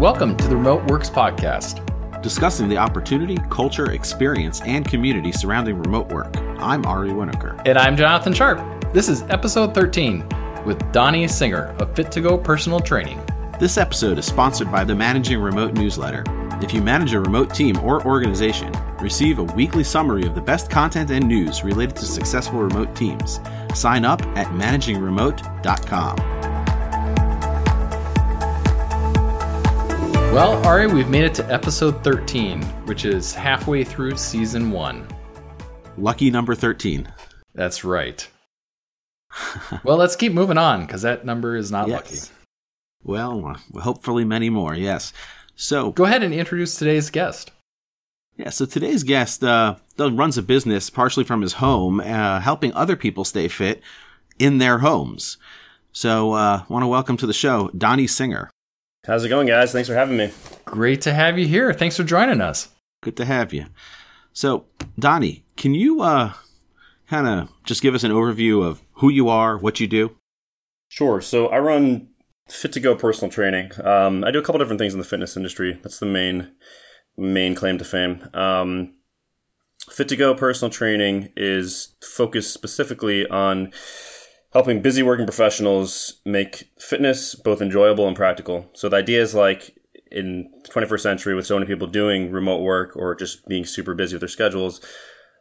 Welcome to the Remote Works Podcast, discussing the opportunity, culture, experience, and community surrounding remote work. I'm Ari Winokur. And I'm Jonathan Sharp. This is episode 13 with Dani Singer of Fit2Go Personal Training. This episode is sponsored by the Managing Remote newsletter. If you manage a remote team or organization, receive a weekly summary of the best content and news related to successful remote teams. Sign up at managingremote.com. Well, Ari, we've made it to episode 13, which is halfway through season one. Lucky number 13. That's right. well, let's keep moving on because that number is not yes. lucky. Well, hopefully many more, yes. So go ahead and introduce today's guest. Yeah, so today's guest uh, runs a business partially from his home, uh, helping other people stay fit in their homes. So, uh, want to welcome to the show Dani Singer. How's it going, guys? Thanks for having me. Great to have you here. Thanks for joining us. Good to have you. So, Dani, can you uh, kind of just give us an overview of who you are, what you do? Sure. So, I run Fit2Go personal training. Um, I do a couple different things in the fitness industry. That's the main main claim to fame. Um, Fit2Go personal training is focused specifically on helping busy working professionals make fitness both enjoyable and practical. So the idea is like in the 21st century with so many people doing remote work or just being super busy with their schedules,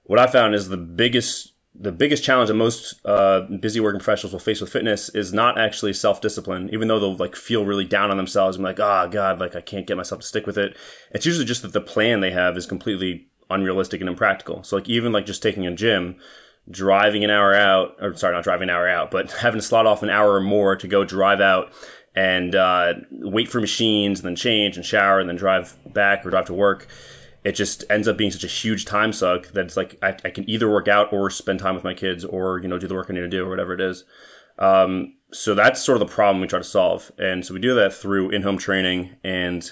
what I found is the biggest the biggest challenge that most uh, busy working professionals will face with fitness is not actually self discipline. Even though they'll like feel really down on themselves and like, oh god, like I can't get myself to stick with it. It's usually just that the plan they have is completely unrealistic and impractical. So like even like just taking a gym, driving an hour out, or sorry, not driving an hour out, but having to slot off an hour or more to go drive out and uh, wait for machines and then change and shower and then drive back or drive to work it just ends up being such a huge time suck that it's like I, I, can either work out or spend time with my kids or you know do the work I need to do or whatever it is. Um, so that's sort of the problem we try to solve, and so we do that through in-home training and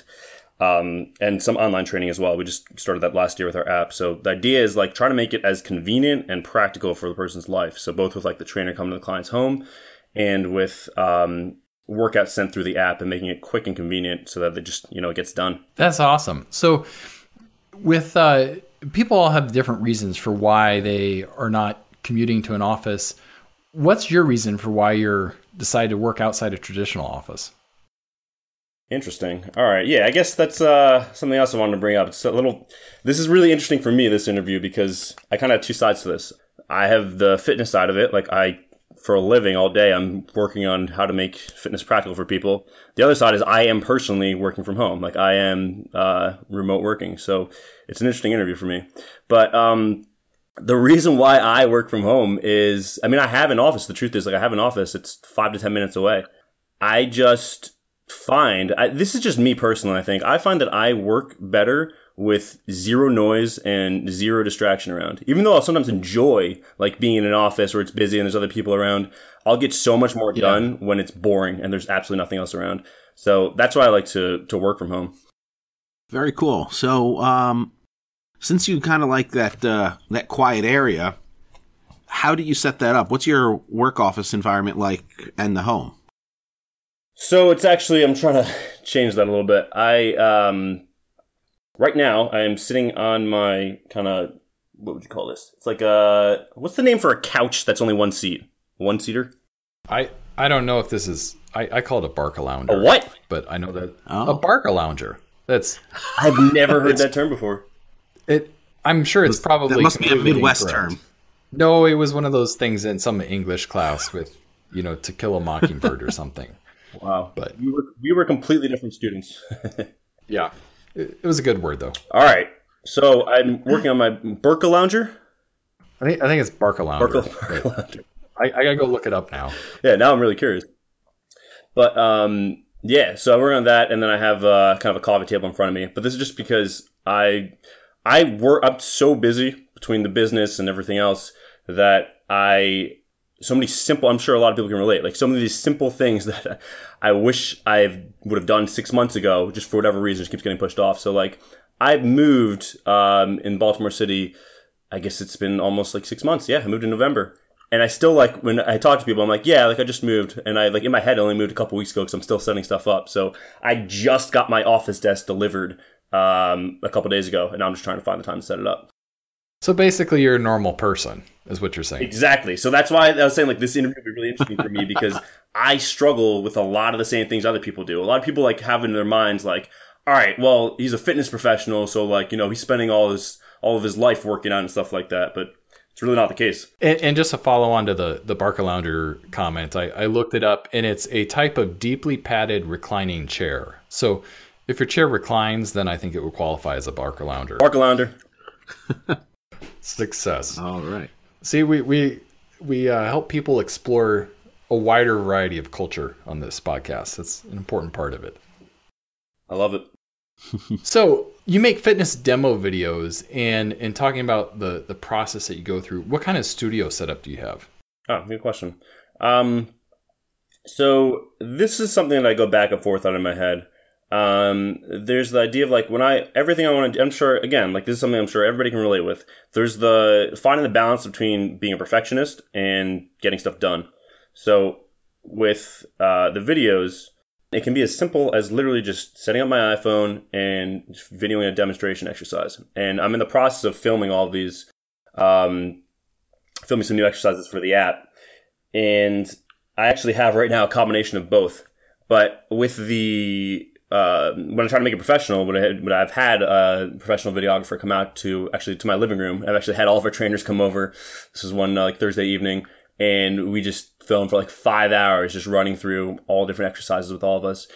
um, and some online training as well. We just started that last year with our app. So the idea is like try to make it as convenient and practical for the person's life. So both with like the trainer coming to the client's home and with um, workouts sent through the app and making it quick and convenient so that it just you know it gets done. That's awesome. So with uh, people all have different reasons for why they are not commuting to an office. What's your reason for why you're decided to work outside a traditional office? Interesting. All right. Yeah, I guess that's uh, something else I wanted to bring up. It's a little. This is really interesting for me this interview because I kind of have two sides to this. I have the fitness side of it. Like I for a living all day, I'm working on how to make fitness practical for people. The other side is I am personally working from home. Like I am uh, remote working. So it's an interesting interview for me. But um, the reason why I work from home is, I mean, I have an office. The truth is, like, I have an office. It's five to 10 minutes away. I just find, I, this is just me personally, I think. I find that I work better with zero noise and zero distraction around. Even though I'll sometimes enjoy like being in an office where it's busy and there's other people around, I'll get so much more yeah. done when it's boring and there's absolutely nothing else around. So that's why I like to to work from home. Very cool. So um since you kind of like that uh that quiet area, how do you set that up? What's your work office environment like and the home? So it's actually I'm trying to change that a little bit. I um right now I am sitting on my kind of what would you call this? It's like a what's the name for a couch that's only one seat? One seater? I I don't know if this is I, I call it a Barcalounger. A what? But I know that oh. a Barcalounger. That's I've never heard that term before. It I'm sure it's probably that must be a Midwest incorrect. term. No, it was one of those things in some English class with you know to kill a mockingbird or something. Wow. But we were we were completely different students. yeah. It, was a good word though. All right. So I'm working on my Barcalounger. I think I think it's Barcalounger. Barca, I, I gotta go look it up now. Yeah, now I'm really curious. But um, yeah, so I work on that, and then I have uh, kind of a coffee table in front of me. But this is just because I I work. I'm so busy between the business and everything else that I so many simple i'm sure a lot of people can relate. Like some of these simple things that i wish i would have done six months ago just for whatever reason just keeps getting pushed off. So like i've moved um, in baltimore city i guess it's been almost like six months. Yeah i moved in november. And I still like when I talk to people, I'm like, yeah, like I just moved, and I like in my head I only moved a couple weeks ago because I'm still setting stuff up. So I just got my office desk delivered um, a couple days ago, and I'm just trying to find the time to set it up. So basically, you're a normal person, is what you're saying. Exactly. So that's why I was saying like this interview would be really interesting for me because I struggle with a lot of the same things other people do. A lot of people like have in their minds like, all right, well, he's a fitness professional, so like you know he's spending all his all of his life working out and stuff like that, but it's really not the case. And, and just to follow on to the the Barker Barcalounder comment, I, I looked it up, and it's a type of deeply padded reclining chair. So if your chair reclines, then I think it would qualify as a Barcalounder. Barcalounder. Success. All right. See, we we we uh, help people explore a wider variety of culture on this podcast. That's an important part of it. I love it. so you make fitness demo videos, and and talking about the the process that you go through. What kind of studio setup do you have? Oh, good question. Um, so this is something that I go back and forth on in my head. Um, there's the idea of like when I everything I want to. I'm sure again, like this is something I'm sure everybody can relate with. There's the finding the balance between being a perfectionist and getting stuff done. So with uh, the videos, it can be as simple as literally just setting up my iPhone and videoing a demonstration exercise. And I'm in the process of filming all of these, um, filming some new exercises for the app. And I actually have right now a combination of both. But with the uh, when I try to make it professional, when, I, I've had a professional videographer come out to actually to my living room, I've actually had all of our trainers come over. This is one uh, like Thursday evening, and we just filmed for like five hours, just running through all different exercises with all of us.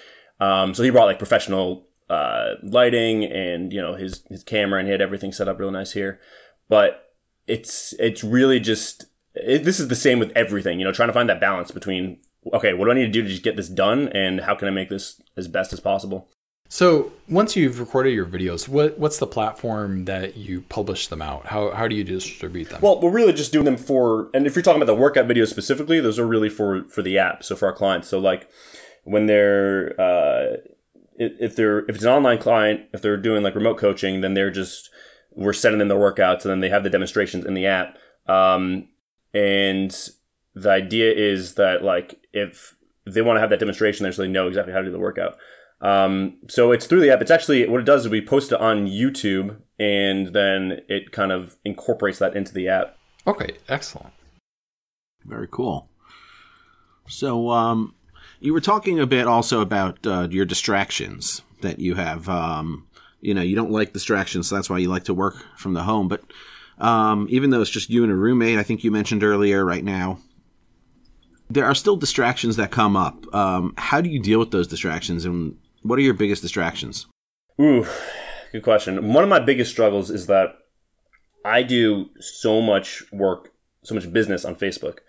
Um, so he brought like professional uh, lighting and you know his his camera, and he had everything set up real nice here. But it's it's really just it, this is the same with everything. You know, trying to find that balance between okay, what do I need to do to just get this done, and how can I make this as best as possible? So once you've recorded your videos, what what's the platform that you publish them out? How how do you distribute them? Well, we're really just doing them for, and if you're talking about the workout videos specifically, those are really for for the app. So for our clients, so like when they're uh, if they're if it's an online client, if they're doing like remote coaching, then they're just we're sending them the workouts, and then they have the demonstrations in the app. Um, and the idea is that like if they want to have that demonstration, they really know exactly how to do the workout. Um, so it's through the app. It's actually what it does is we post it on YouTube, and then it kind of incorporates that into the app. Okay, excellent. Very cool. So, um, you were talking a bit also about uh, your distractions that you have. Um, you know, you don't like distractions, so that's why you like to work from the home. But um, even though it's just you and a roommate, I think you mentioned earlier, right now, there are still distractions that come up. Um, how do you deal with those distractions, and what are your biggest distractions? Ooh, good question. One of my biggest struggles is that I do so much work, so much business on Facebook.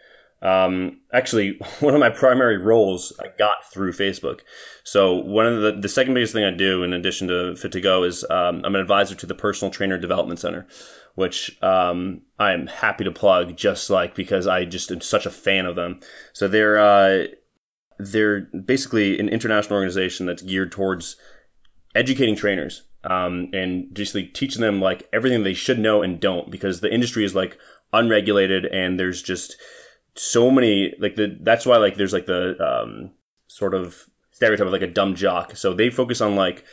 Um, actually, one of my primary roles I got through Facebook. So one of the the second biggest thing I do, in addition to Fit2Go, is um, I'm an advisor to the Personal Trainer Development Center, which um, I'm happy to plug, just like because I just am such a fan of them. So they're uh, they're basically an international organization that's geared towards educating trainers um, and just like teaching them like everything they should know and don't because the industry is like unregulated and there's just so many like the that's why like there's like the um, sort of stereotype of like a dumb jock so they focus on like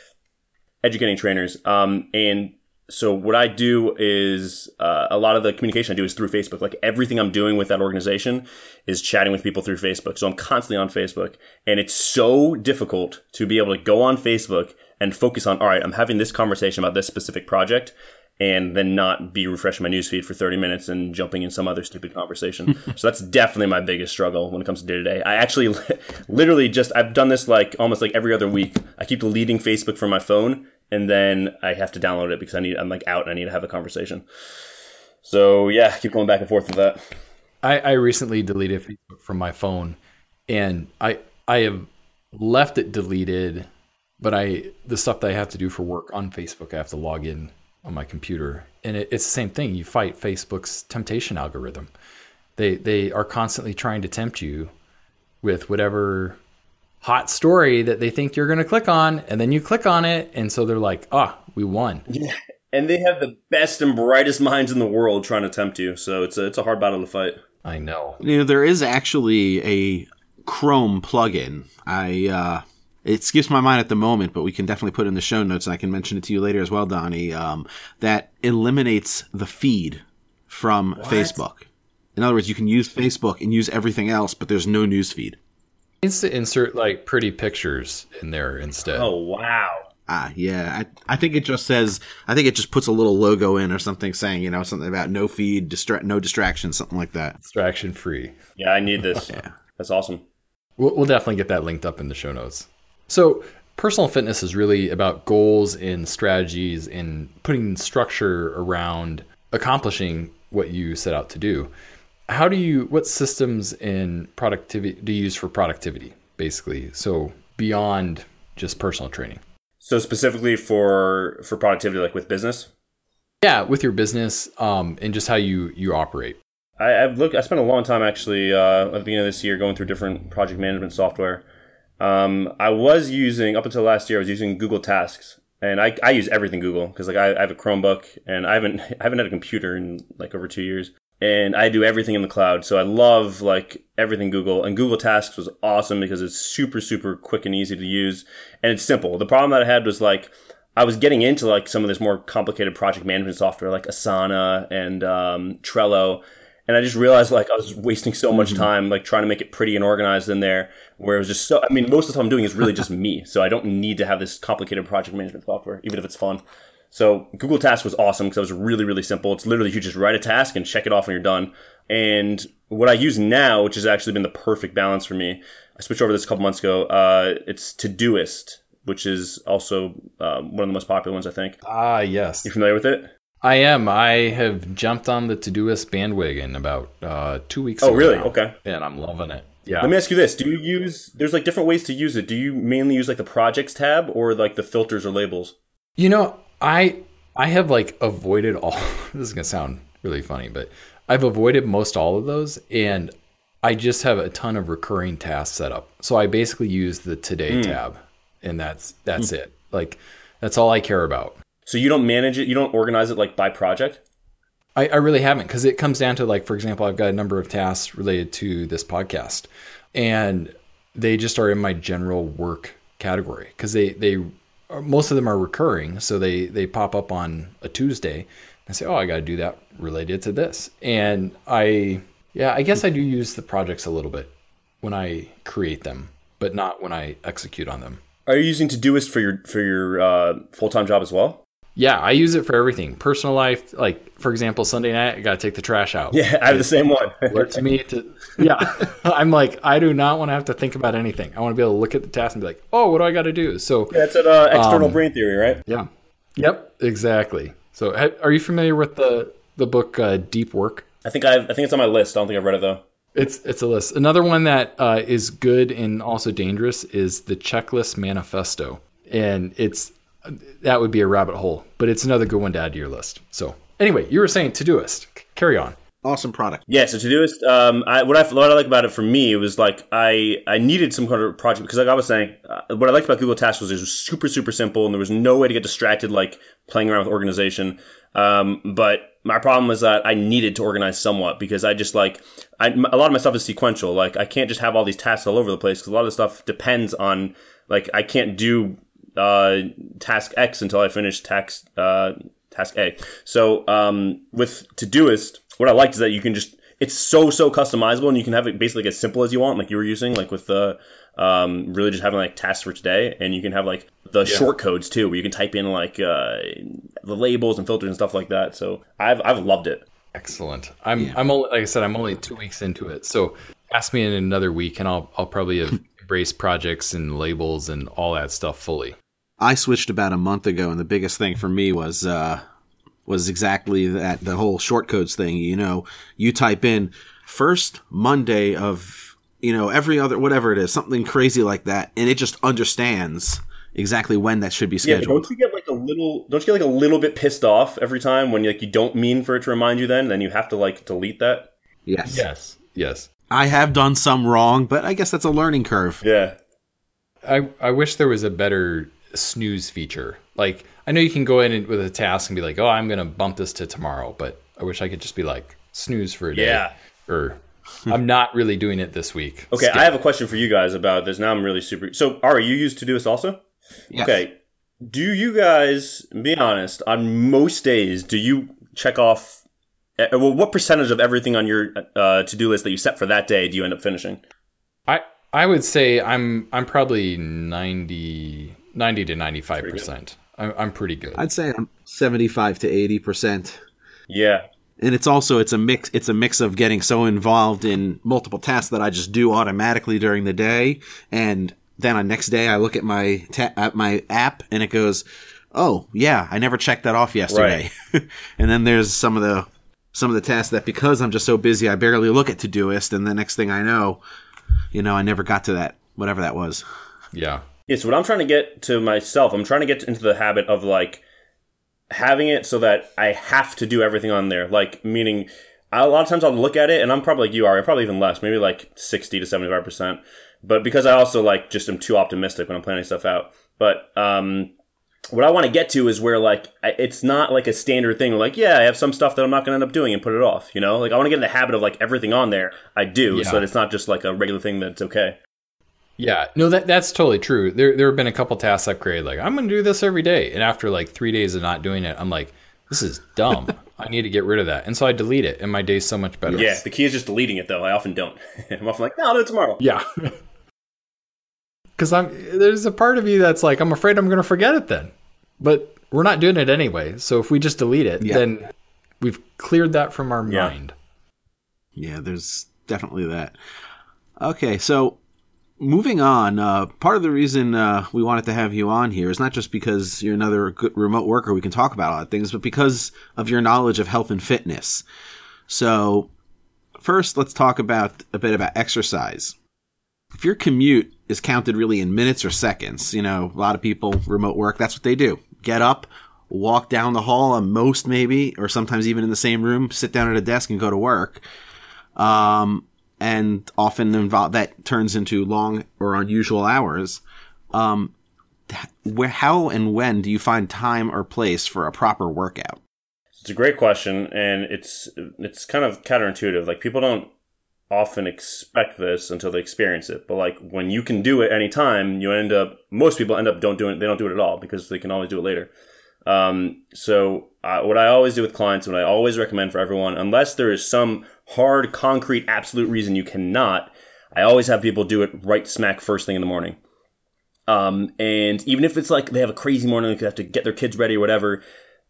educating trainers um, and so what I do is uh, a lot of the communication I do is through Facebook. Like everything I'm doing with that organization is chatting with people through Facebook. So I'm constantly on Facebook, and it's so difficult to be able to go on Facebook and focus on. All right, I'm having this conversation about this specific project, and then not be refreshing my newsfeed for 30 minutes and jumping in some other stupid conversation. so that's definitely my biggest struggle when it comes to day to day. I actually literally just I've done this like almost like every other week. I keep deleting Facebook from my phone and then I have to download it because I need I'm like out and I need to have a conversation. So yeah, keep going back and forth with that. I, I recently deleted Facebook from my phone, and I I have left it deleted, but I the stuff that I have to do for work on Facebook, I have to log in on my computer, and it, it's the same thing. You fight Facebook's temptation algorithm. They they are constantly trying to tempt you with whatever hot story that they think you're going to click on and then you click on it and so they're like ah oh, we won yeah and they have the best and brightest minds in the world trying to tempt you. So it's a it's a hard battle to fight. I know. You know, there is actually a Chrome plugin. I uh, it skips my mind at the moment, but we can definitely put in the show notes, and I can mention it to you later as well, Dani. Um, that eliminates the feed from Facebook. In other words, you can use Facebook and use everything else, but there's no news feed. Needs to insert like pretty pictures in there instead. Oh wow! Ah, yeah. I, I think it just says. I think it just puts a little logo in or something saying, you know, something about no feed, distra- no distraction, something like that. Distraction free. Yeah, I need this. yeah. That's awesome. We'll, we'll definitely get that linked up in the show notes. So, personal fitness is really about goals and strategies and putting structure around accomplishing what you set out to do. How do you, what systems and productivity do you use for productivity, basically? So, beyond just personal training. So specifically for for productivity, like with business. Yeah, with your business, um, and just how you you operate. I, I've looked. I spent a long time actually uh, at the beginning of this year going through different project management software. Um, I was using up until last year. I was using Google Tasks, and I, I use everything Google because like I, I, have a Chromebook and I haven't I haven't had a computer in like over two years, and I do everything in the cloud. So I love like everything Google, and Google Tasks was awesome because it's super super quick and easy to use, and it's simple. The problem that I had was like I was getting into like some of this more complicated project management software like Asana and um, Trello and I just realized like I was wasting so much mm-hmm. time like trying to make it pretty and organized in there where it was just so I mean most of the time I'm doing is really just me so I don't need to have this complicated project management software even if it's fun so Google Task was awesome because it was really really simple it's literally you just write a task and check it off when you're done and what I use now which has actually been the perfect balance for me I switched over this a couple months ago uh, it's Todoist which is also um, one of the most popular ones I think ah yes you familiar with it I am. I have jumped on the Todoist bandwagon about uh, two weeks oh, ago. Oh, really? Now, okay. And I'm loving it. Yeah. Let me ask you this: Do you use? There's like different ways to use it. Do you mainly use like the projects tab or like the filters or labels? You know, I I have like avoided all. this is gonna sound really funny, but I've avoided most all of those, and I just have a ton of recurring tasks set up. So I basically use the Today mm. tab, and that's that's mm. it. Like that's all I care about. So you don't manage it, you don't organize it like by project? I, I really haven't because it comes down to like, for example, I've got a number of tasks related to this podcast, and they just are in my general work category because they they most of them are recurring, so they they pop up on a Tuesday. and say, oh, I got to do that related to this, and I yeah, I guess I do use the projects a little bit when I create them, but not when I execute on them. Are you using Todoist for your for your uh, full time job as well? Yeah, I use it for everything. Personal life, like for example, Sunday night, I got to take the trash out. Yeah, I have the same one. to me to yeah, I'm like I do not want to have to think about anything. I want to be able to look at the task and be like, oh, what do I got to do? So yeah, it's an uh, external um, brain theory, right? Yeah. Yep. Exactly. So, are you familiar with the the book uh, Deep Work? I think I've, I think it's on my list. I don't think I've read it though. It's it's a list. Another one that uh, is good and also dangerous is the Checklist Manifesto, and it's that would be a rabbit hole, but it's another good one to add to your list. So anyway, you were saying Todoist. Carry on. Awesome product. Yeah, so Todoist. Um, I, what I what I like about it for me it was like I I needed some kind of project because like I was saying, uh, what I liked about Google Tasks was it was super super simple and there was no way to get distracted like playing around with organization. Um, but my problem was that I needed to organize somewhat because I just like I, a lot of my stuff is sequential. Like I can't just have all these tasks all over the place because a lot of the stuff depends on like I can't do uh, task X until I finish task uh, task A. So um, with Todoist, what I liked is that you can just it's so so customizable and you can have it basically like as simple as you want, like you were using, like with the um, really just having like tasks for today, and you can have like the yeah. short codes too, where you can type in like uh, the labels and filters and stuff like that. So I've I've loved it. Excellent. I'm yeah. I'm only like I said I'm only two weeks into it, so ask me in another week, and I'll I'll probably have embrace projects and labels and all that stuff fully. I switched about a month ago, and the biggest thing for me was uh, was exactly that the whole short codes thing. You know, you type in first Monday of you know every other whatever it is, something crazy like that, and it just understands exactly when that should be scheduled. Yeah, don't you get like a little? Don't you get like a little bit pissed off every time when like you don't mean for it to remind you? Then then you have to like delete that. Yes. Yes. Yes. I have done some wrong, but I guess that's a learning curve. Yeah. I I wish there was a better snooze feature. Like I know you can go in with a task and be like, "Oh, I'm going to bump this to tomorrow," but I wish I could just be like snooze for a day Yeah. or I'm not really doing it this week. Okay, Skip. I have a question for you guys about this. Now I'm really super. So, Ari, you use Todoist also? Yes. Okay. Do you guys, be honest, on most days, do you check off? Uh, Well, what percentage of everything on your uh, to do list that you set for that day do you end up finishing? I I would say I'm I'm probably 90, 90 to 95 percent. I'm I'm pretty good. I'd say I'm 75 to 80 percent. Yeah. and it's also it's a mix it's a mix of getting so involved in multiple tasks that I just do automatically during the day and then on next day I look at my ta- at my app and it goes oh yeah I never checked that off yesterday Right. and then there's some of the some of the tasks that because I'm just so busy I barely look at Todoist and the next thing I know you know I never got to that whatever that was yeah. Yeah, so what I'm trying to get to myself, I'm trying to get into the habit of like having it so that I have to do everything on there. Like, meaning, I, a lot of times I'll look at it and I'm probably like you are, probably even less, maybe like 60 to 75%. But because I also like just am too optimistic when I'm planning stuff out. But, um, what I want to get to is where like it's not like a standard thing. Like, yeah, I have some stuff that I'm not going to end up doing and put it off. You know, like I want to get in the habit of like everything on there I do, Yeah. so that it's not just like a regular thing that's okay. Yeah, no, that that's totally true. There there have been a couple tasks I've created like I'm going to do this every day, and after like three days of not doing it, I'm like, this is dumb. I need to get rid of that, and so I delete it, and my day's so much better. Yeah, the key is just deleting it though. I often don't. I'm often like, no, I'll do it tomorrow. yeah. Because I'm there's a part of you that's like I'm afraid I'm going to forget it then, but we're not doing it anyway. So if we just delete it, Yeah. then we've cleared that from our Yeah. mind. Yeah, there's definitely that. Okay, so moving on, uh, part of the reason uh, we wanted to have you on here is not just because you're another good remote worker we can talk about a lot of things, but because of your knowledge of health and fitness. So, first, let's talk about a bit about exercise. If your commute is counted really in minutes or seconds, you know, a lot of people remote work, that's what they do. Get up, walk down the hall, at most maybe, or sometimes even in the same room, sit down at a desk and go to work um, and often involve that turns into long or unusual hours. Um, where, how, and when do you find time or place for a proper workout? It's a great question, and it's it's kind of counterintuitive. Like people don't often expect this until they experience it. But like when you can do it anytime, you end up most people end up don't do it. They don't do it at all because they can always do it later. Um, so uh, what I always do with clients, what I always recommend for everyone, unless there is some hard, concrete, absolute reason you cannot, I always have people do it right smack first thing in the morning. Um, and even if it's like they have a crazy morning, they have to get their kids ready or whatever,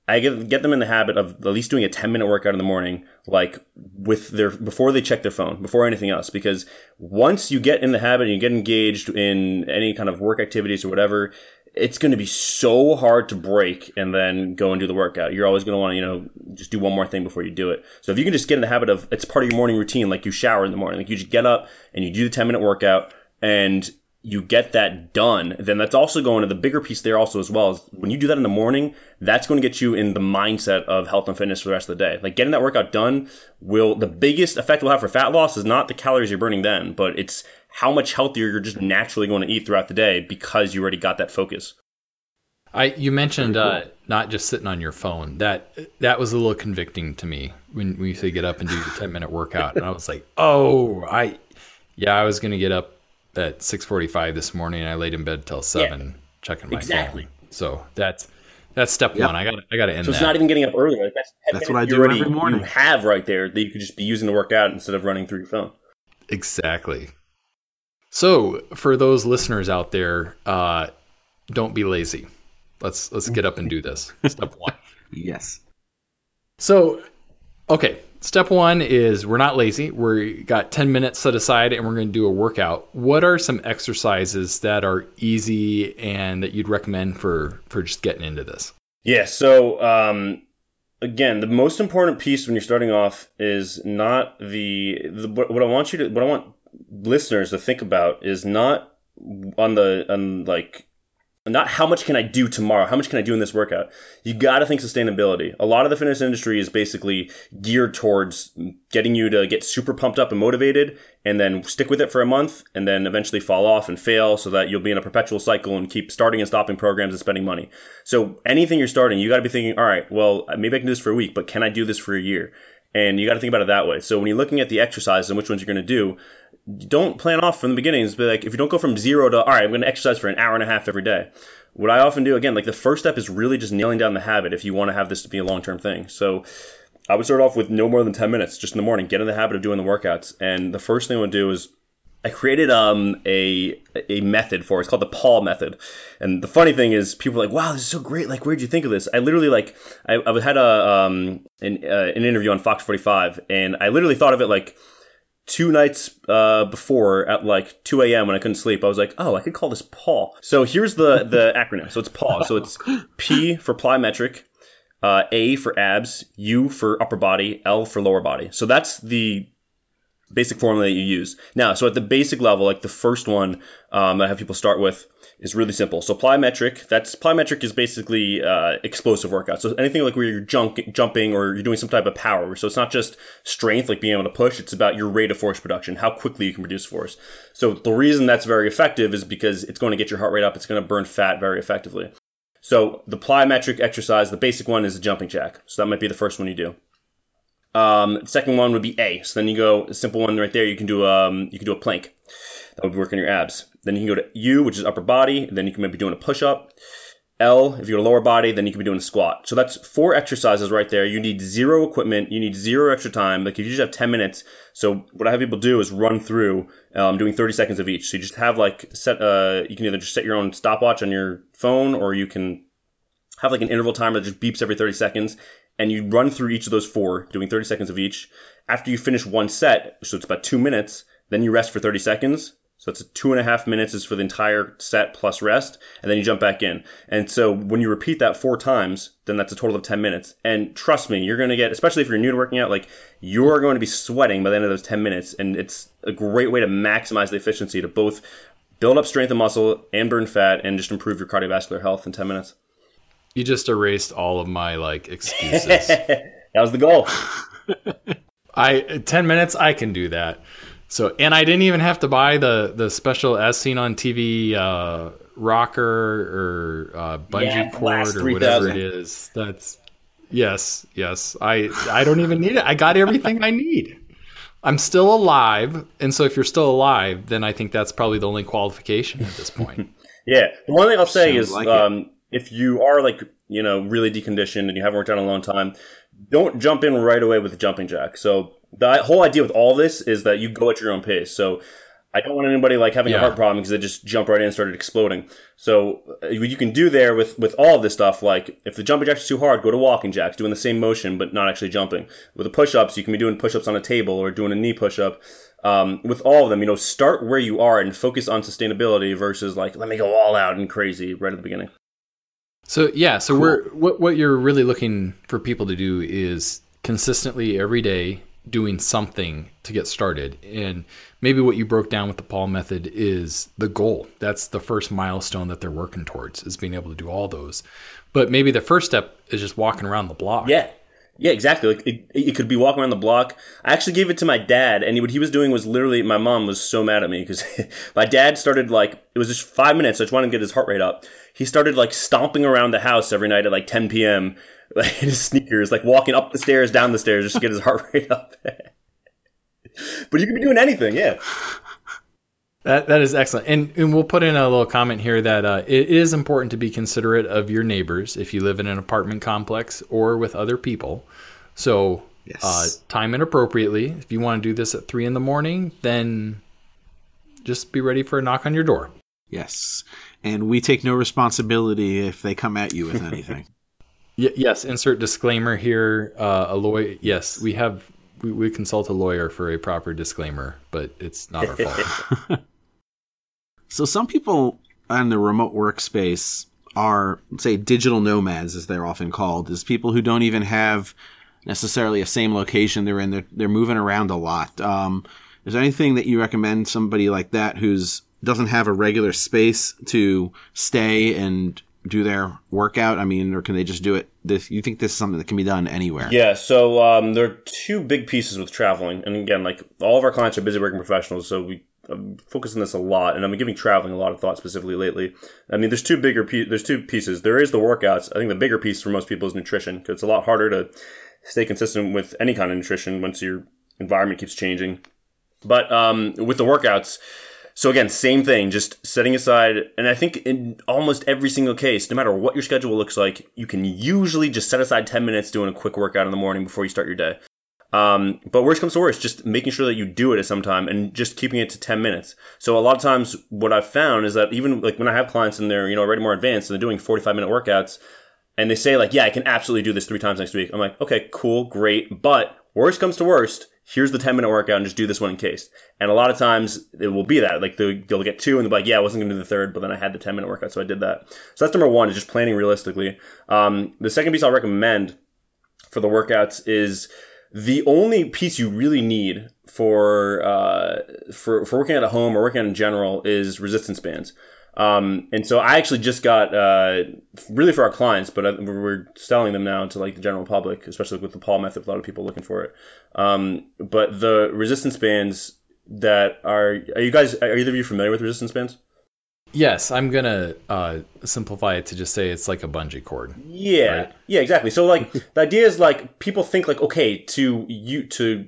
I get get them in the habit of at least doing a ten minute workout in the morning, like with their before they check their phone, before anything else. Because once you get in the habit and you get engaged in any kind of work activities or whatever, it's going to be so hard to break and then go and do the workout. You're always going to want to, you know, just do one more thing before you do it. So if you can just get in the habit of it's part of your morning routine, like you shower in the morning, like you just get up and you do the ten minute workout and you get that done, then that's also going to the bigger piece there also as well. Is when you do that in the morning, that's going to get you in the mindset of health and fitness for the rest of the day. Like getting that workout done will, the biggest effect we'll have for fat loss is not the calories you're burning then, but it's how much healthier you're just naturally going to eat throughout the day because you already got that focus. I you mentioned uh, not just sitting on your phone. That that was a little convicting to me when, you say get up and do the ten minute workout, and I was like, oh, I yeah, I was gonna get up at six forty five this morning, and I laid in bed till seven checking my exactly. phone. So that's that's step Yep. one. I got I got to end So it's that. not even getting up early. Like that's That's what I do already- every morning. You have right there that you could just be using to work out instead of running through your phone. Exactly. So, for those listeners out there, uh, don't be lazy. Let's let's get up and do this. Step one. Yes. So, okay. Step one is we're not lazy. We got 10 minutes set aside and we're going to do a workout. What are some exercises that are easy and that you'd recommend for for just getting into this? Yeah. So um, again, the most important piece when you're starting off is not the, the what what I want you to what I want listeners to think about is not on the on like not how much can I do tomorrow? How much can I do in this workout? You got to think sustainability. A lot of the fitness industry is basically geared towards getting you to get super pumped up and motivated and then stick with it for a month and then eventually fall off and fail so that you'll be in a perpetual cycle and keep starting and stopping programs and spending money. So anything you're starting, you got to be thinking, all right, well, maybe I can do this for a week, but can I do this for a year? And you got to think about it that way. So when you're looking at the exercises and which ones you're going to do, don't plan off from the beginning. It's like if you don't go from zero to all right, I'm going to exercise for an hour and a half every day. What I often do again, like the first step is really just nailing down the habit if you want to have this to be a long term thing. So I would start off with no more than ten minutes just in the morning. Get in the habit of doing the workouts, and the first thing I would do is I created um, a a method for it. It's called the Paul method. And the funny thing is, people are like, "Wow, this is so great! Like, where'd you think of this?" I literally like I, I had a um, an, uh, an interview on Fox 45, and I literally thought of it like two nights uh, before at like 2 a.m. when I couldn't sleep, I was like, oh, I could call this Paul. So here's the the acronym. So it's Paul. So it's P for plyometric, uh, A for abs, U for upper body, L for lower body. So that's the basic formula that you use. Now, so at the basic level, like the first one um, I have people start with is really simple. So plyometric, that's plyometric is basically uh, explosive workout. So anything like where you're junk, jumping or you're doing some type of power. So it's not just strength, like being able to push. It's about your rate of force production, how quickly you can produce force. So the reason that's very effective is because it's going to get your heart rate up. It's going to burn fat very effectively. So the plyometric exercise, the basic one is a jumping jack. So that might be the first one you do. Um, second one would be A. So then you go a simple one right there. You can do um, you can do a plank. That would work on your abs. Then you can go to U, which is upper body. Then you can maybe doing a push up. L, if you're lower body, then you can be doing a squat. So that's four exercises right there. You need zero equipment. You need zero extra time. Like if you just have 10 minutes. So what I have people do is run through, um, doing 30 seconds of each. So you just have like set, uh, you can either just set your own stopwatch on your phone or you can have like an interval timer that just beeps every 30 seconds and you run through each of those four, doing 30 seconds of each. After you finish one set, so it's about two minutes, then you rest for 30 seconds. So it's two and a half minutes is for the entire set plus rest, and then you jump back in. And so when you repeat that four times, then that's a total of 10 minutes. And trust me, you're going to get, especially if you're new to working out, like you're going to be sweating by the end of those 10 minutes. And it's a great way to maximize the efficiency to both build up strength and muscle and burn fat and just improve your cardiovascular health in 10 minutes. You just erased all of my like excuses. that was the goal. I 10 minutes I can do that. So, and I didn't even have to buy the the special as seen on TV uh, rocker or uh, bungee Yeah, cord or whatever it is. That's yes, yes. I I don't even need it. I got everything I need. I'm still alive, and so if you're still alive, then I think that's probably the only qualification at this point. Yeah. The one thing I'll say Sounds is like um, if you are like, you know, really deconditioned and you haven't worked out in a long time, don't jump in right away with the jumping jack. So the whole idea with all this is that you go at your own pace. So I don't want anybody like having a heart problem because they just jump right in and started exploding. So uh, what you can do there with with all of this stuff, like if the jumping jack is too hard, go to walking jacks, doing the same motion but not actually jumping. With the push ups, you can be doing push ups on a table or doing a knee push up. Um, with all of them, you know, start where you are and focus on sustainability versus like let me go all out and crazy right at the beginning. So yeah, so we're what what you're really looking for people to do is consistently every day doing something to get started. And maybe what you broke down with the Paul method is the goal. That's the first milestone that they're working towards is being able to do all those. But maybe the first step is just walking around the block. Yeah. Yeah, exactly. Like it, it could be walking around the block. I actually gave it to my dad, and what he was doing was literally. My mom was so mad at me because my dad started like it was just five minutes. I just wanted to get his heart rate up. He started like stomping around the house every night at like 10 p.m. like, in his sneakers, like walking up the stairs, down the stairs, just to get his heart rate up. but you could be doing anything, yeah. That that is excellent, and and we'll put in a little comment here that uh, it is important to be considerate of your neighbors if you live in an apartment complex or with other people. So, Yes. uh, time it appropriately. If you want to do this at three in the morning, then just be ready for a knock on your door. Yes. And we take no responsibility if they come at you with anything. Y- yes, insert disclaimer here. Uh, a lawyer. Yes, we have we, we consult a lawyer for a proper disclaimer, but it's not our fault. so some people on the remote workspace are, say, digital nomads, as they're often called, is people who don't even have necessarily a same location they're in. They're, they're moving around a lot. Um, is there anything that you recommend somebody like that who's doesn't have a regular space to stay and do their workout? I mean, or can they just do it? This you think this is something that can be done anywhere? Yeah. So um, there are two big pieces with traveling, and again, like all of our clients are busy working professionals, so we I'm focusing this a lot, and I'm giving traveling a lot of thought specifically lately. I mean, there's two bigger pe- there's two pieces. There is the workouts. I think the bigger piece for most people is nutrition because it's a lot harder to stay consistent with any kind of nutrition once your environment keeps changing. But um, with the workouts, so again, same thing, just setting aside, and I think in almost every single case, no matter what your schedule looks like, you can usually just set aside 10 minutes doing a quick workout in the morning before you start your day. Um, but worst comes to worst, just making sure that you do it at some time and just keeping it to 10 minutes. So a lot of times what I've found is that even like when I have clients and they're, you know, already more advanced and they're doing 45 minute workouts and they say like, yeah, I can absolutely do this three times next week. I'm like, okay, cool, great. But worst comes to worst, here's the 10 minute workout and just do this one in case. And a lot of times it will be that like they'll get two and they'll be like, yeah, I wasn't going to do the third, but then I had the 10 minute workout. So I did that. So that's number one is just planning realistically. Um, the second piece I'll recommend for the workouts is, the only piece you really need for uh, for for working at a home or working in general is resistance bands. Um, and so I actually just got uh, really for our clients, but we're selling them now to like the general public, especially with the Paul method. A lot of people looking for it. Um, but the resistance bands that are are you guys are either of you familiar with resistance bands? Yes, I'm gonna uh, simplify it to just say it's like a bungee cord. Yeah, right? yeah, exactly. So like the idea is like people think like okay to you to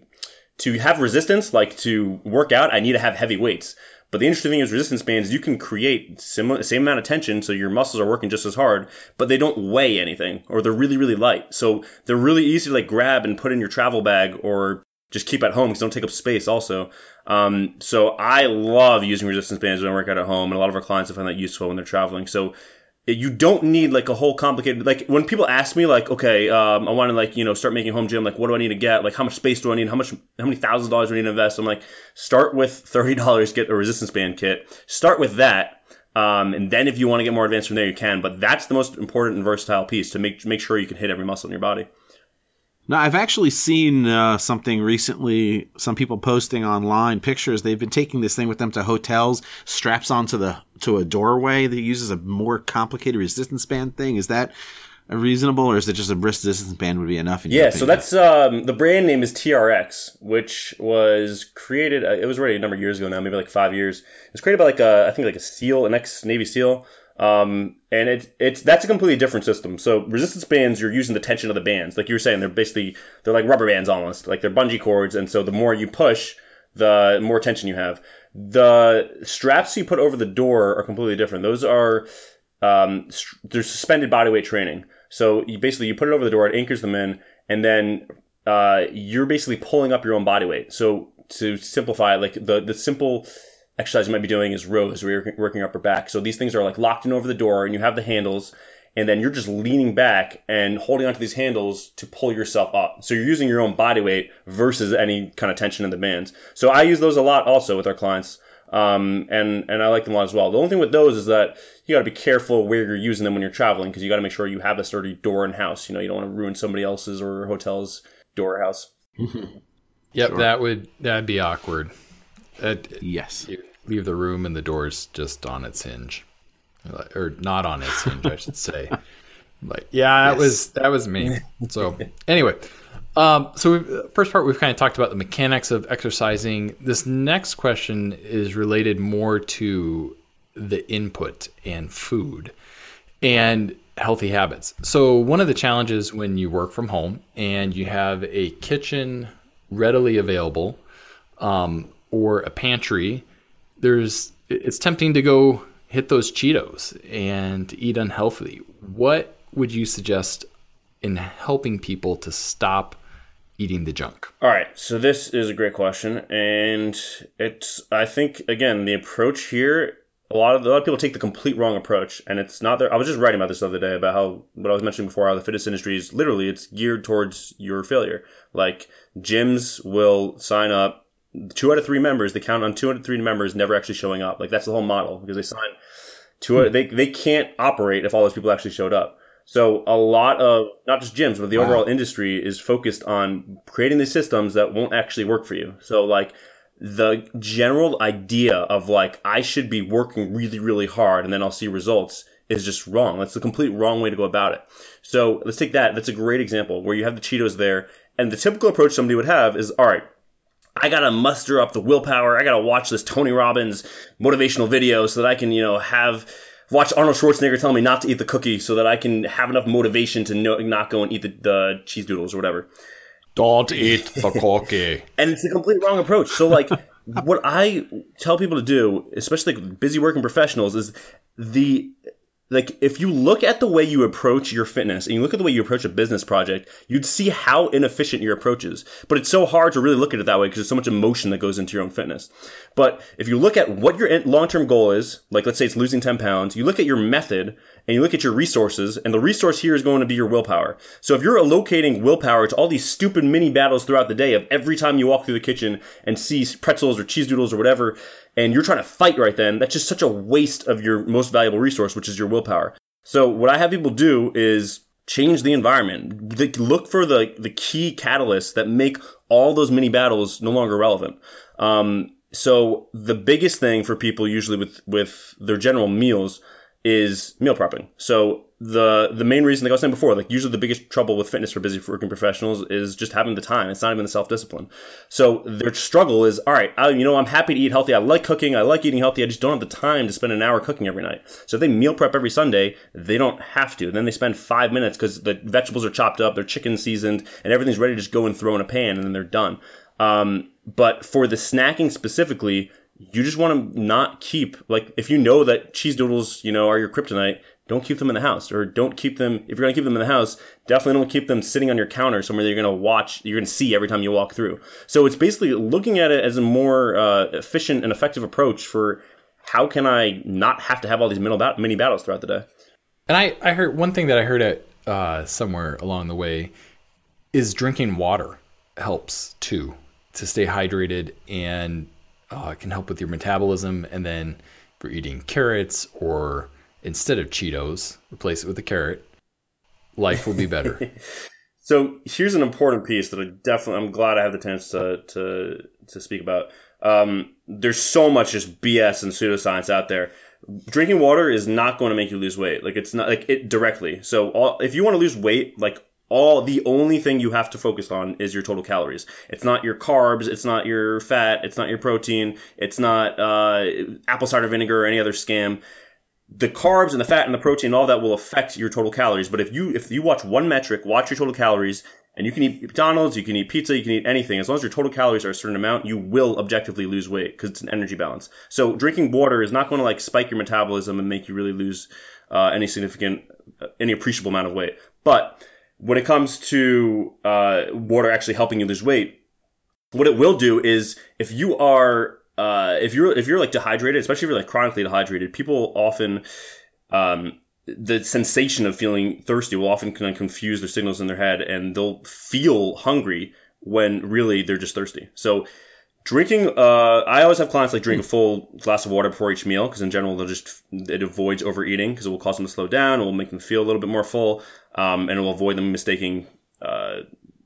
to have resistance like to work out I need to have heavy weights. But the interesting thing is resistance bands you can create similar same amount of tension so your muscles are working just as hard, but they don't weigh anything or they're really really light. So they're really easy to like grab and put in your travel bag or just keep at home because don't take up space also. Um, so I love using resistance bands when I work out at home, and a lot of our clients have found that useful when they're traveling. So you don't need like a whole complicated like when people ask me like okay um, i want to like you know start making home gym like what do i need to get? Like how much space do i need? How much how many thousands of dollars do i need to invest? I'm like start with $30 get a resistance band kit. Start with that um, and then if you want to get more advanced from there you can but that's the most important and versatile piece to make make sure you can hit every muscle in your body now, I've actually seen uh, something recently. Some people posting online pictures. They've been taking this thing with them to hotels, straps onto the to a doorway that uses a more complicated resistance band thing. Is that reasonable, or is it just a resistance band would be enough? yeah, so that's um, the brand name is TRX, which was created. Uh, it was already a number of years ago now, maybe like five years. It was created by like a I think like a SEAL, an ex Navy SEAL. Um, and it's it's that's a completely different system. So resistance bands, you're using the tension of the bands, like you were saying. They're basically they're like rubber bands almost, like they're bungee cords. And so the more you push, the more tension you have. The straps you put over the door are completely different. Those are um, they're suspended body weight training. So you basically you put it over the door, it anchors them in, and then uh, you're basically pulling up your own body weight. So to simplify, like the the simple exercise you might be doing is rows where you're working upper back. So these things are like locked in over the door and you have the handles and then you're just leaning back and holding onto these handles to pull yourself up. So you're using your own body weight versus any kind of tension in the bands. So I use those a lot also with our clients. Um, and, and I like them a lot as well. The only thing with those is that you gotta be careful where you're using them when you're traveling because you gotta make sure you have a sturdy door and house. You know, you don't want to ruin somebody else's or hotel's door or house. yep, sure. that would, that'd be awkward. yes. You leave the room and the door's just on its hinge, or not on its hinge, I should say. Like, yeah, that yes. was that was me. So anyway, um, so first part we've kind of talked about the mechanics of exercising. This next question is related more to the input and food and healthy habits. So one of the challenges when you work from home and you have a kitchen readily available um, or a pantry there's it's tempting to go hit those Cheetos and eat unhealthily. What would you suggest in helping people to stop eating the junk? All right, so this is a great question, and it's I think again the approach here. A lot of a lot of people take the complete wrong approach, and it's not there. I was just writing about this the other day about how what I was mentioning before, how the fitness industry is literally it's geared towards your failure. Like gyms will sign up two out of three members, they count on two out of three members never actually showing up. Like that's the whole model because they sign two. Hmm. They they can't operate if all those people actually showed up. So a lot of not just gyms, but the wow. overall industry is focused on creating these systems that won't actually work for you. So like the general idea of like I should be working really, really hard and then I'll see results is just wrong. That's the complete wrong way to go about it. So let's take that. That's a great example where you have the Cheetos there, and the typical approach somebody would have is, all right, I gotta muster up the willpower. I gotta watch this Tony Robbins motivational video so that I can, you know, have watch Arnold Schwarzenegger tell me not to eat the cookie so that I can have enough motivation to no, not go and eat the, the cheese doodles or whatever. Don't eat the cookie. and it's a completely wrong approach. So like what I tell people to do, especially like busy working professionals, is the like if you look at the way you approach your fitness and you look at the way you approach a business project, you'd see how inefficient your approach is. But it's so hard to really look at it that way because there's so much emotion that goes into your own fitness. But if you look at what your long-term goal is, like let's say it's losing 10 pounds, you look at your method and you look at your resources, and the resource here is going to be your willpower. So if you're allocating willpower to all these stupid mini battles throughout the day of every time you walk through the kitchen and see pretzels or cheese doodles or whatever, and you're trying to fight right then, that's just such a waste of your most valuable resource, which is your willpower. So what I have people do is change the environment. Look for the, the key catalysts that make all those mini battles no longer relevant. Um, so the biggest thing for people usually with, with their general meals is meal prepping. So the the main reason, like I was saying before, like usually the biggest trouble with fitness for busy working professionals is just having the time. It's not even the self discipline. So their struggle is, all right, I, you know, I'm happy to eat healthy. I like cooking. I like eating healthy. I just don't have the time to spend an hour cooking every night. So if they meal prep every Sunday, they don't have to. Then they spend five minutes because the vegetables are chopped up, their chicken seasoned, and everything's ready to just go and throw in a pan, and then they're done. Um, but for the snacking specifically, you just want to not keep like if you know that cheese doodles, you know, are your kryptonite don't keep them in the house or don't keep them if you're going to keep them in the house definitely don't keep them sitting on your counter somewhere that you're going to watch you're going to see every time you walk through. So it's basically looking at it as a more uh, efficient and effective approach for how can i not have to have all these mini battles throughout the day. And i, I heard one thing that i heard it uh, somewhere along the way is drinking water helps too to stay hydrated and uh, can help with your metabolism and then if you're eating carrots or instead of Cheetos, replace it with a carrot. Life will be better. so here's an important piece that I definitely I'm glad I have the chance to to to speak about. Um, there's so much just BS and pseudoscience out there. Drinking water is not going to make you lose weight. Like it's not like it directly. So all, if you want to lose weight, like all the only thing you have to focus on is your total calories. It's not your carbs, it's not your fat, it's not your protein, it's not uh, apple cider vinegar or any other scam the carbs and the fat and the protein, all that will affect your total calories. But if you if you watch one metric, watch your total calories, and you can eat McDonald's, you can eat pizza, you can eat anything. As long as your total calories are a certain amount, you will objectively lose weight because it's an energy balance. So drinking water is not going to like spike your metabolism and make you really lose uh, any significant, uh, any appreciable amount of weight. But when it comes to uh, water actually helping you lose weight, what it will do is if you are uh, if you're if you're like dehydrated, especially if you're like chronically dehydrated, people often um, the sensation of feeling thirsty will often kind of confuse their signals in their head, and they'll feel hungry when really they're just thirsty. So drinking uh, i always have clients like drink a full glass of water before each meal because in general they'll just it avoids overeating because it will cause them to slow down it will make them feel a little bit more full um, and it will avoid them mistaking uh,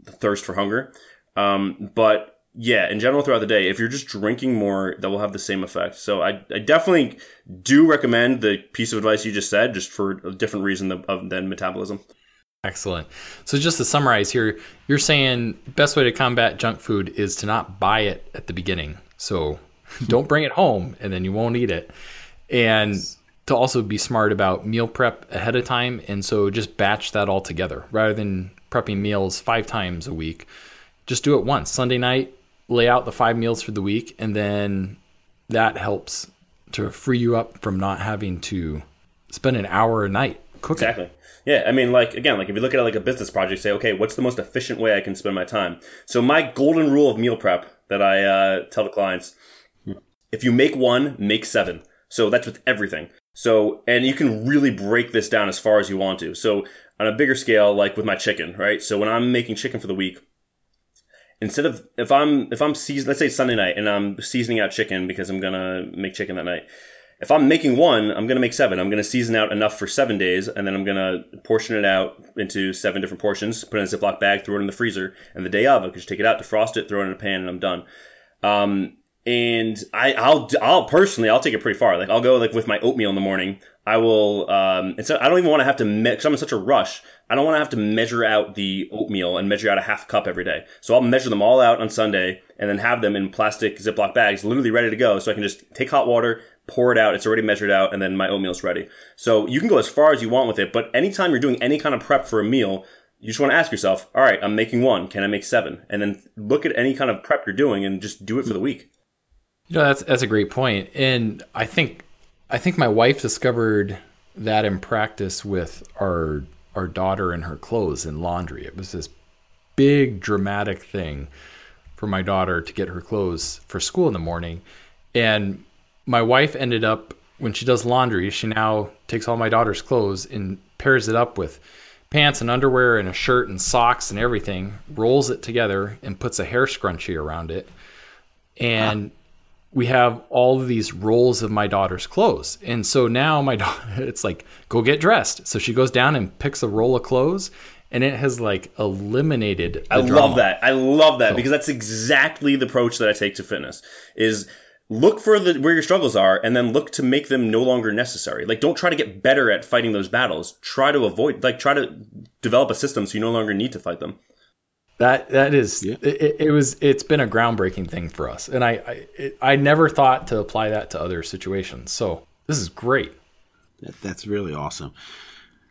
thirst for hunger um, but yeah, in general throughout the day, if you're just drinking more, that will have the same effect. So I, I definitely do recommend the piece of advice you just said, just for a different reason than, than metabolism. Excellent. So just to summarize here, you're saying best way to combat junk food is to not buy it at the beginning. So don't bring it home and then you won't eat it. And to also be smart about meal prep ahead of time and so just batch that all together rather than prepping meals 5 times a week. Just do it once. Sunday night, lay out the five meals for the week, and then that helps to free you up from not having to spend an hour a night cooking. Exactly. Yeah, I mean, like again, like if you look at it like a business project, say, okay, what's the most efficient way I can spend my time? So my golden rule of meal prep that I uh, tell the clients: if you make one, make seven. So that's with everything. So and you can really break this down as far as you want to. So on a bigger scale, like with my chicken, right? So when I'm making chicken for the week, instead of if I'm if I'm season let's say Sunday night and I'm seasoning out chicken because I'm gonna make chicken that night. If I'm making one, I'm gonna make seven. I'm gonna season out enough for seven days, and then I'm gonna portion it out into seven different portions. Put it in a Ziploc bag, throw it in the freezer, and the day of I can just take it out, defrost it, throw it in a pan, and I'm done. Um, and I, I'll, I'll personally, I'll take it pretty far. Like I'll go like with my oatmeal in the morning. I will, um, so I don't even want to have to mix. I'm in such a rush. I don't want to have to measure out the oatmeal and measure out a half cup every day. So I'll measure them all out on Sunday and then have them in plastic Ziploc bags, literally ready to go. So I can just take hot water, pour it out. It's already measured out, and then my oatmeal's ready. So you can go as far as you want with it. But anytime you're doing any kind of prep for a meal, you just want to ask yourself, all right, I'm making one. Can I make seven? And then look at any kind of prep you're doing and just do it for the week. You know, that's that's a great point, and I think I think my wife discovered that in practice with our our daughter and her clothes and laundry. It was this big dramatic thing for my daughter to get her clothes for school in the morning, and my wife ended up when she does laundry, she now takes all my daughter's clothes and pairs it up with pants and underwear and a shirt and socks and everything, rolls it together and puts a hair scrunchie around it. And we have all of these rolls of my daughter's clothes. And so now my daughter, it's like, go get dressed. So she goes down and picks a roll of clothes and it has like eliminated. I drama. love that. I love that so. because that's exactly the approach that I take to fitness is look for the where your struggles are and then look to make them no longer necessary like don't try to get better at fighting those battles try to avoid like try to develop a system so you no longer need to fight them that that is yeah. it, it, was it's been a groundbreaking thing for us and i I, it, I never thought to apply that to other situations so this is great that, that's really awesome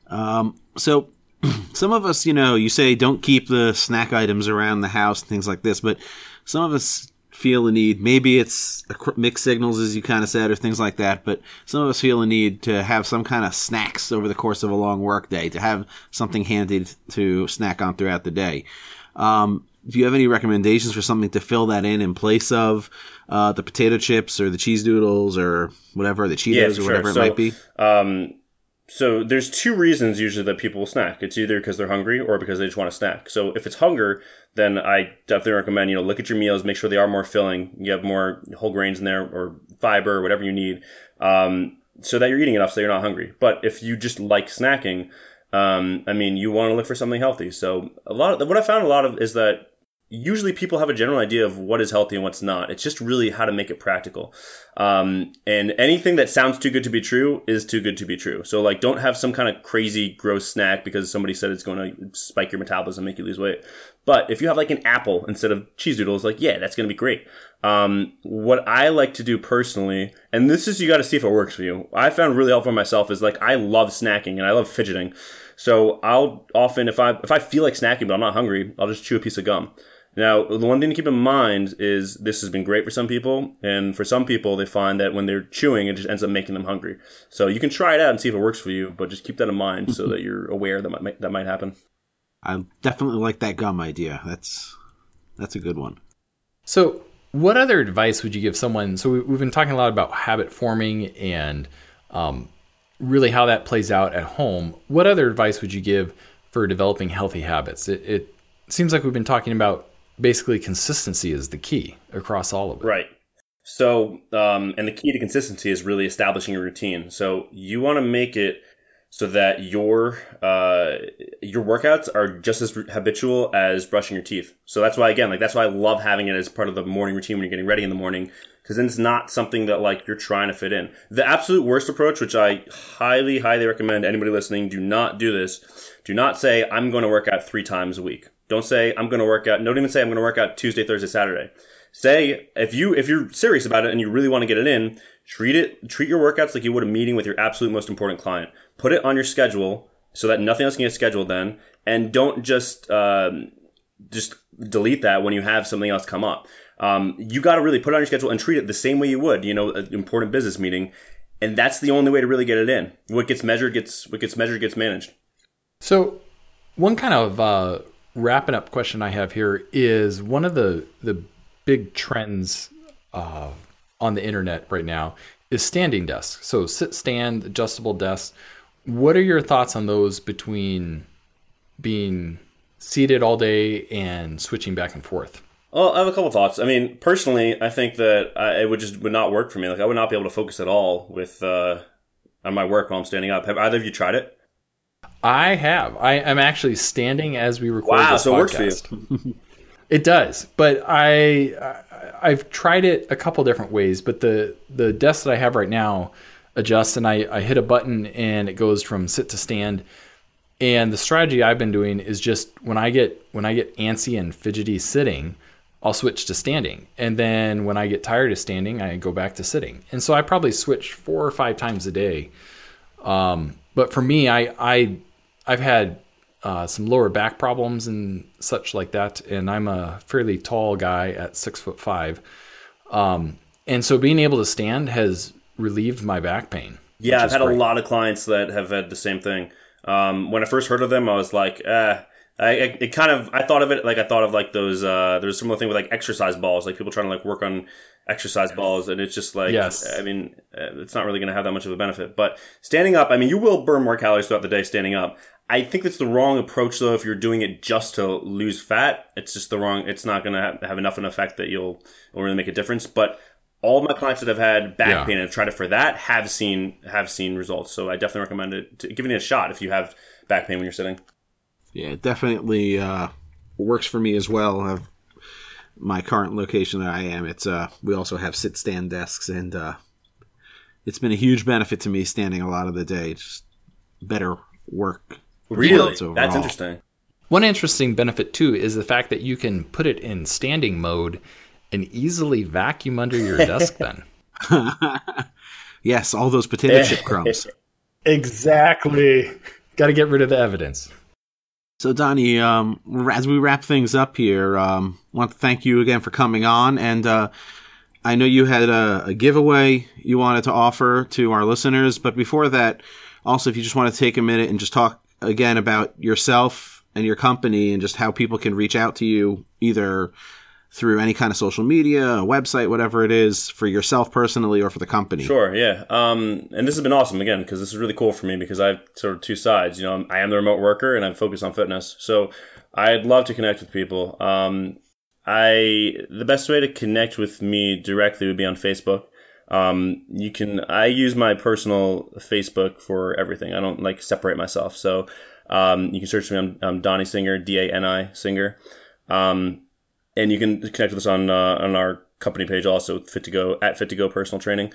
um, so some of us you know you say don't keep the snack items around the house and things like this but some of us feel a need. Maybe it's mixed signals, as you kind of said, or things like that. But some of us feel a need to have some kind of snacks over the course of a long work day, to have something handy to snack on throughout the day. Um, do you have any recommendations for something to fill that in in place of uh, the potato chips or the cheese doodles or whatever the Cheetos yeah, or whatever it might be? Um, so there's two reasons usually that people will snack. It's either because they're hungry or because they just want to snack. So if it's hunger, then I definitely recommend you know look at your meals, make sure they are more filling. You have more whole grains in there or fiber or whatever you need, um, so that you're eating enough so you're not hungry. But if you just like snacking, um, I mean, you want to look for something healthy. So a lot of what I found a lot of is that usually people have a general idea of what is healthy and what's not. It's just really how to make it practical. Um, and anything that sounds too good to be true is too good to be true. So like, don't have some kind of crazy gross snack because somebody said it's going to spike your metabolism, make you lose weight. But if you have like an apple instead of cheese doodles, like, yeah, that's going to be great. Um, what I like to do personally, and this is, you got to see if it works for you. I found really helpful myself is like, I love snacking and I love fidgeting. So I'll often, if I, if I feel like snacking, but I'm not hungry, I'll just chew a piece of gum. Now, the one thing to keep in mind is this has been great for some people, and for some people, they find that when they're chewing, it just ends up making them hungry. So you can try it out and see if it works for you, but just keep that in mind so that you're aware that might, that might happen. I definitely like that gum idea. That's that's a good one. So, what other advice would you give someone? So, we've been talking a lot about habit forming and um, really how that plays out at home. What other advice would you give for developing healthy habits? It, it seems like we've been talking about basically consistency is the key across all of it. Right. So, um, and the key to consistency is really establishing a routine. So you want to make it so that your uh, your workouts are just as habitual as brushing your teeth. So that's why again, like that's why I love having it as part of the morning routine when you're getting ready in the morning, because then it's not something that like you're trying to fit in. The absolute worst approach, which I highly highly recommend anybody listening, do not do this. Do not say I'm going to work out three times a week. Don't say I'm going to work out. Don't even say I'm going to work out Tuesday, Thursday, Saturday. Say if you if you're serious about it and you really want to get it in, treat it treat your workouts like you would a meeting with your absolute most important client. Put it on your schedule so that nothing else can get scheduled then, and don't just um, just delete that when you have something else come up. Um, you got to really put it on your schedule and treat it the same way you would, you know, an important business meeting, and that's the only way to really get it in. What gets measured gets what gets measured gets managed. So, one kind of uh, wrapping up question I have here is one of the the big trends uh, on the internet right now is standing desks. So sit stand adjustable desks. What are your thoughts on those between being seated all day and switching back and forth? Well, I have a couple thoughts. I mean, personally, I think that I, it would just would not work for me. Like, I would not be able to focus at all with uh, on my work while I'm standing up. Have either of you tried it? I have. I am actually standing as we record. Wow, so podcast. it works for you. it does, but I I've tried it a couple different ways, but the the desk that I have right now adjusts, and I, I hit a button and it goes from sit to stand. And the strategy I've been doing is just when I get when I get antsy and fidgety sitting, I'll switch to standing. And then when I get tired of standing, I go back to sitting. And so I probably switch four or five times a day. Um, but for me, I, I I've had uh, some lower back problems and such like that, and I'm a fairly tall guy at six foot five. Um, and so being able to stand has relieved my back pain. Yeah, I've had great. a lot of clients that have had the same thing. Um, when I first heard of them, I was like, eh. I, it kind of I thought of it like I thought of like those uh there's similar thing with like exercise balls like people trying to like work on exercise balls and it's just like yes. I mean uh, it's not really going to have that much of a benefit but standing up I mean you will burn more calories throughout the day standing up I think that's the wrong approach though if you're doing it just to lose fat it's just the wrong it's not going to have, have enough an effect that you'll, will really make a difference but all of my clients that have had back yeah. pain and have tried it for that have seen have seen results. So I definitely recommend it to, giving it a shot if you have back pain when you're sitting. Yeah, it definitely uh, works for me as well. I've, my current location that I am, it's uh, we also have sit stand desks, and uh, it's been a huge benefit to me standing a lot of the day. Just better work. Really, that's interesting. One interesting benefit too is the fact that you can put it in standing mode and easily vacuum under your desk then. yes, all those potato chip crumbs. exactly. Got to get rid of the evidence. So, Dani, um, as we wrap things up here, um, I want to thank you again for coming on. And uh, I know you had a, a, giveaway you wanted to offer to our listeners. But before that, also, if you just want to take a minute and just talk again about yourself and your company and just how people can reach out to you, either through any kind of social media, a website, whatever it is, for yourself personally or for the company. Sure, yeah. Um, and this has been awesome again because this is really cool for me because I have sort of two sides. You know, I am the remote worker and I'm focused on fitness, so I'd love to connect with people. Um, I the best way to connect with me directly would be on Facebook. Um, you can I use my personal Facebook for everything. I don't like separate myself, so um, you can search me. I'm, I'm Dani Singer, D A N I Singer. Um, and you can connect with us on uh, on our company page also Fit2Go at Fit2Go personal training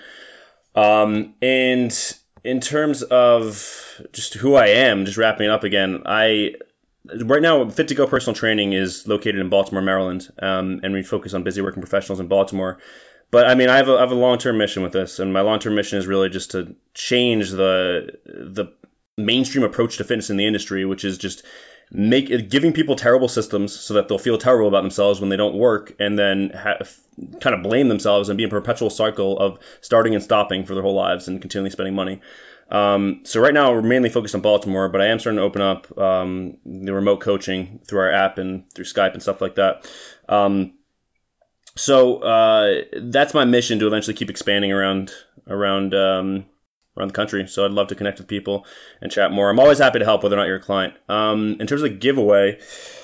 um, and in terms of just who i am just wrapping it up again i right now Fit2Go personal training is located in baltimore maryland um, and we focus on busy working professionals in baltimore but i mean i have a, I have a long-term mission with this and my long-term mission is really just to change the the mainstream approach to fitness in the industry which is just make giving people terrible systems so that they'll feel terrible about themselves when they don't work and then have, kind of blame themselves and be in a perpetual cycle of starting and stopping for their whole lives and continually spending money. Um, so right now we're mainly focused on Baltimore, but I am starting to open up um, the remote coaching through our app and through Skype and stuff like that. Um, so uh, that's my mission to eventually keep expanding around around um, around the country. So I'd love to connect with people and chat more. I'm always happy to help, whether or not you're a client. Um, in terms of the giveaway,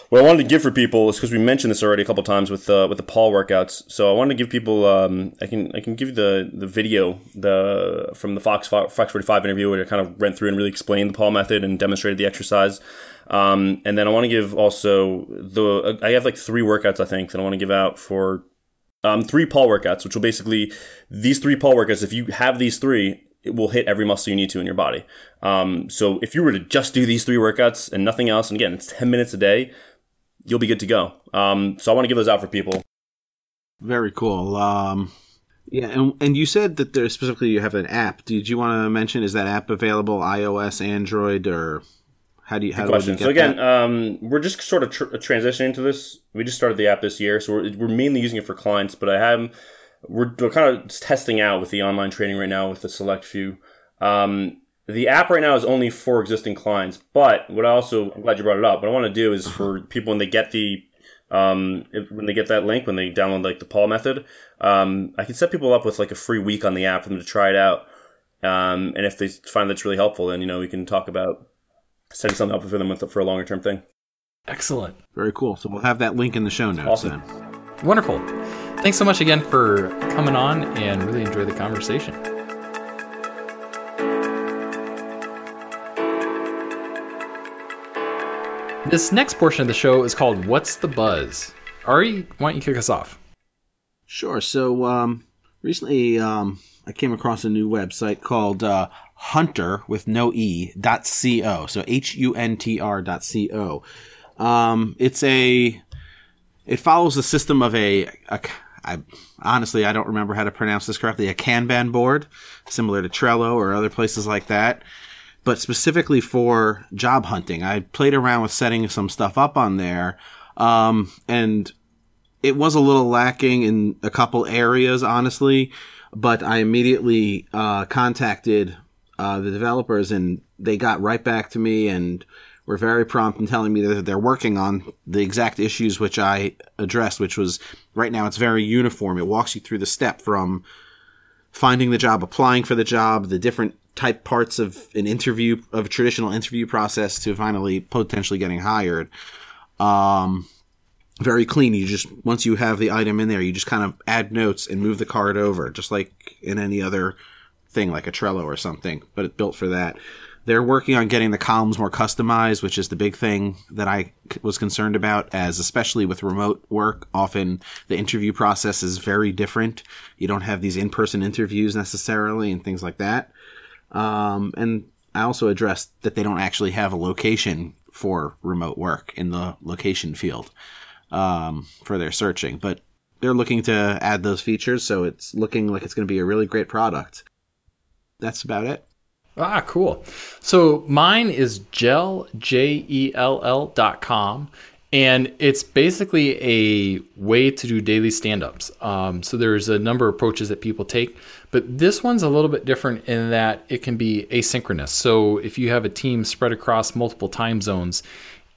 what I wanted to give for people is because we mentioned this already a couple times with uh, with the Paul workouts. So I wanted to give people. Um, I can I can give you the the video the from the Fox Fox 45 interview where I kind of went through and really explained the Paul method and demonstrated the exercise. Um, and then I want to give also the I have like three workouts I think that I want to give out for um, three Paul workouts, which will basically these three Paul workouts. If you have these three, it will hit every muscle you need to in your body. Um, so if you were to just do these three workouts and nothing else, and again, it's 10 minutes a day, you'll be good to go. Um, so I want to give those out for people. Very cool. Um, yeah, and, and you said that there specifically you have an app. Did you want to mention is that app available iOS, Android, or how do you? How Good question. so again, um, we're just sort of tr- transitioning to this. We just started the app this year, so we're, we're mainly using it for clients. But I have we're, we're kind of testing out with the online training right now with the select few. Um, the app right now is only for existing clients, but what I also I'm glad you brought it up. What I want to do is for people when they get the um, if, when they get that link when they download like the Paul method, um, I can set people up with like a free week on the app for them to try it out. Um, and if they find that's really helpful, then you know we can talk about setting something up for them with for a longer term thing. Excellent. Very cool. So we'll have that link in the show notes awesome. then. Wonderful. Thanks so much again for coming on and really enjoy the conversation. This next portion of the show is called What's the Buzz? Ari, why don't you kick us off? Sure. So um, recently, um, I came across a new website called uh, Hunter with no e dot co. So H U N T R dot co. Um, it's a it follows the system of a, a I honestly I don't remember how to pronounce this correctly. A Kanban board, similar to Trello or other places like that, but specifically for job hunting. I played around with setting some stuff up on there, um, and it was a little lacking in a couple areas, honestly. But I immediately uh, contacted uh, the developers, and they got right back to me and were very prompt in telling me that they're working on the exact issues which I addressed, which was right now it's very uniform. It walks you through the step from finding the job, applying for the job, the different type parts of an interview of a traditional interview process to finally potentially getting hired. Um, very clean. You just once you have the item in there, you just kind of add notes and move the card over, just like in any other thing, like a Trello or something. But it's built for that. They're working on getting the columns more customized, which is the big thing that I was concerned about, as especially with remote work, often the interview process is very different. You don't have these in-person interviews necessarily and things like that. Um, and I also addressed that they don't actually have a location for remote work in the location field um, for their searching, but they're looking to add those features, so it's looking like it's going to be a really great product. That's about it. Ah, cool. So mine is Jell, J E L L dot com. And it's basically a way to do daily stand ups. Um, so there's a number of approaches that people take, but this one's a little bit different in that it can be asynchronous. So if you have a team spread across multiple time zones,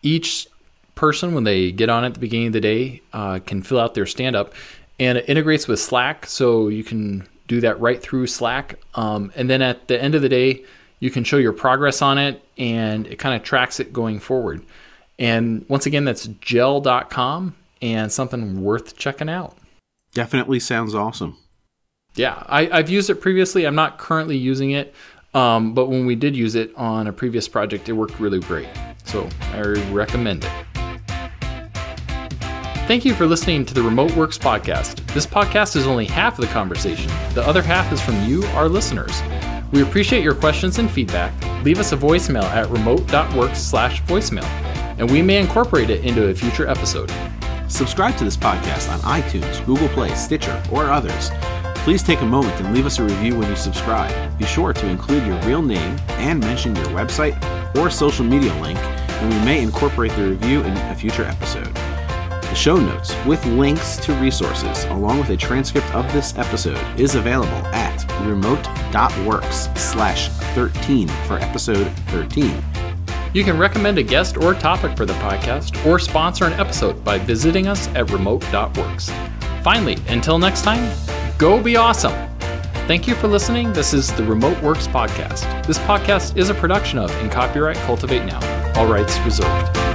each person, when they get on at the beginning of the day, uh, can fill out their stand up. And it integrates with Slack, so you can do that right through Slack. Um, and then at the end of the day, you can show your progress on it and it kind of tracks it going forward. And once again, that's Jell.com and something worth checking out. Definitely sounds awesome. Yeah, I, have used it previously. I'm not currently using it, um, but when we did use it on a previous project, it worked really great. So I recommend it. Thank you for listening to the Remote Works podcast. This podcast is only half of the conversation, the other half is from you, our listeners. We appreciate your questions and feedback. Leave us a voicemail at remote.works slash voicemail, and we may incorporate it into a future episode. Subscribe to this podcast on iTunes, Google Play, Stitcher, or others. Please take a moment and leave us a review when you subscribe. Be sure to include your real name and mention your website or social media link, and we may incorporate the review in a future episode. Show notes with links to resources, along with a transcript of this episode, is available at remote.works slash 13 for episode 13. You can recommend a guest or topic for the podcast or sponsor an episode by visiting us at remote.works. Finally, until next time, go be awesome. Thank you for listening. This is the Remote Works Podcast. This podcast is a production of and Copyright Cultivate Now. All rights reserved.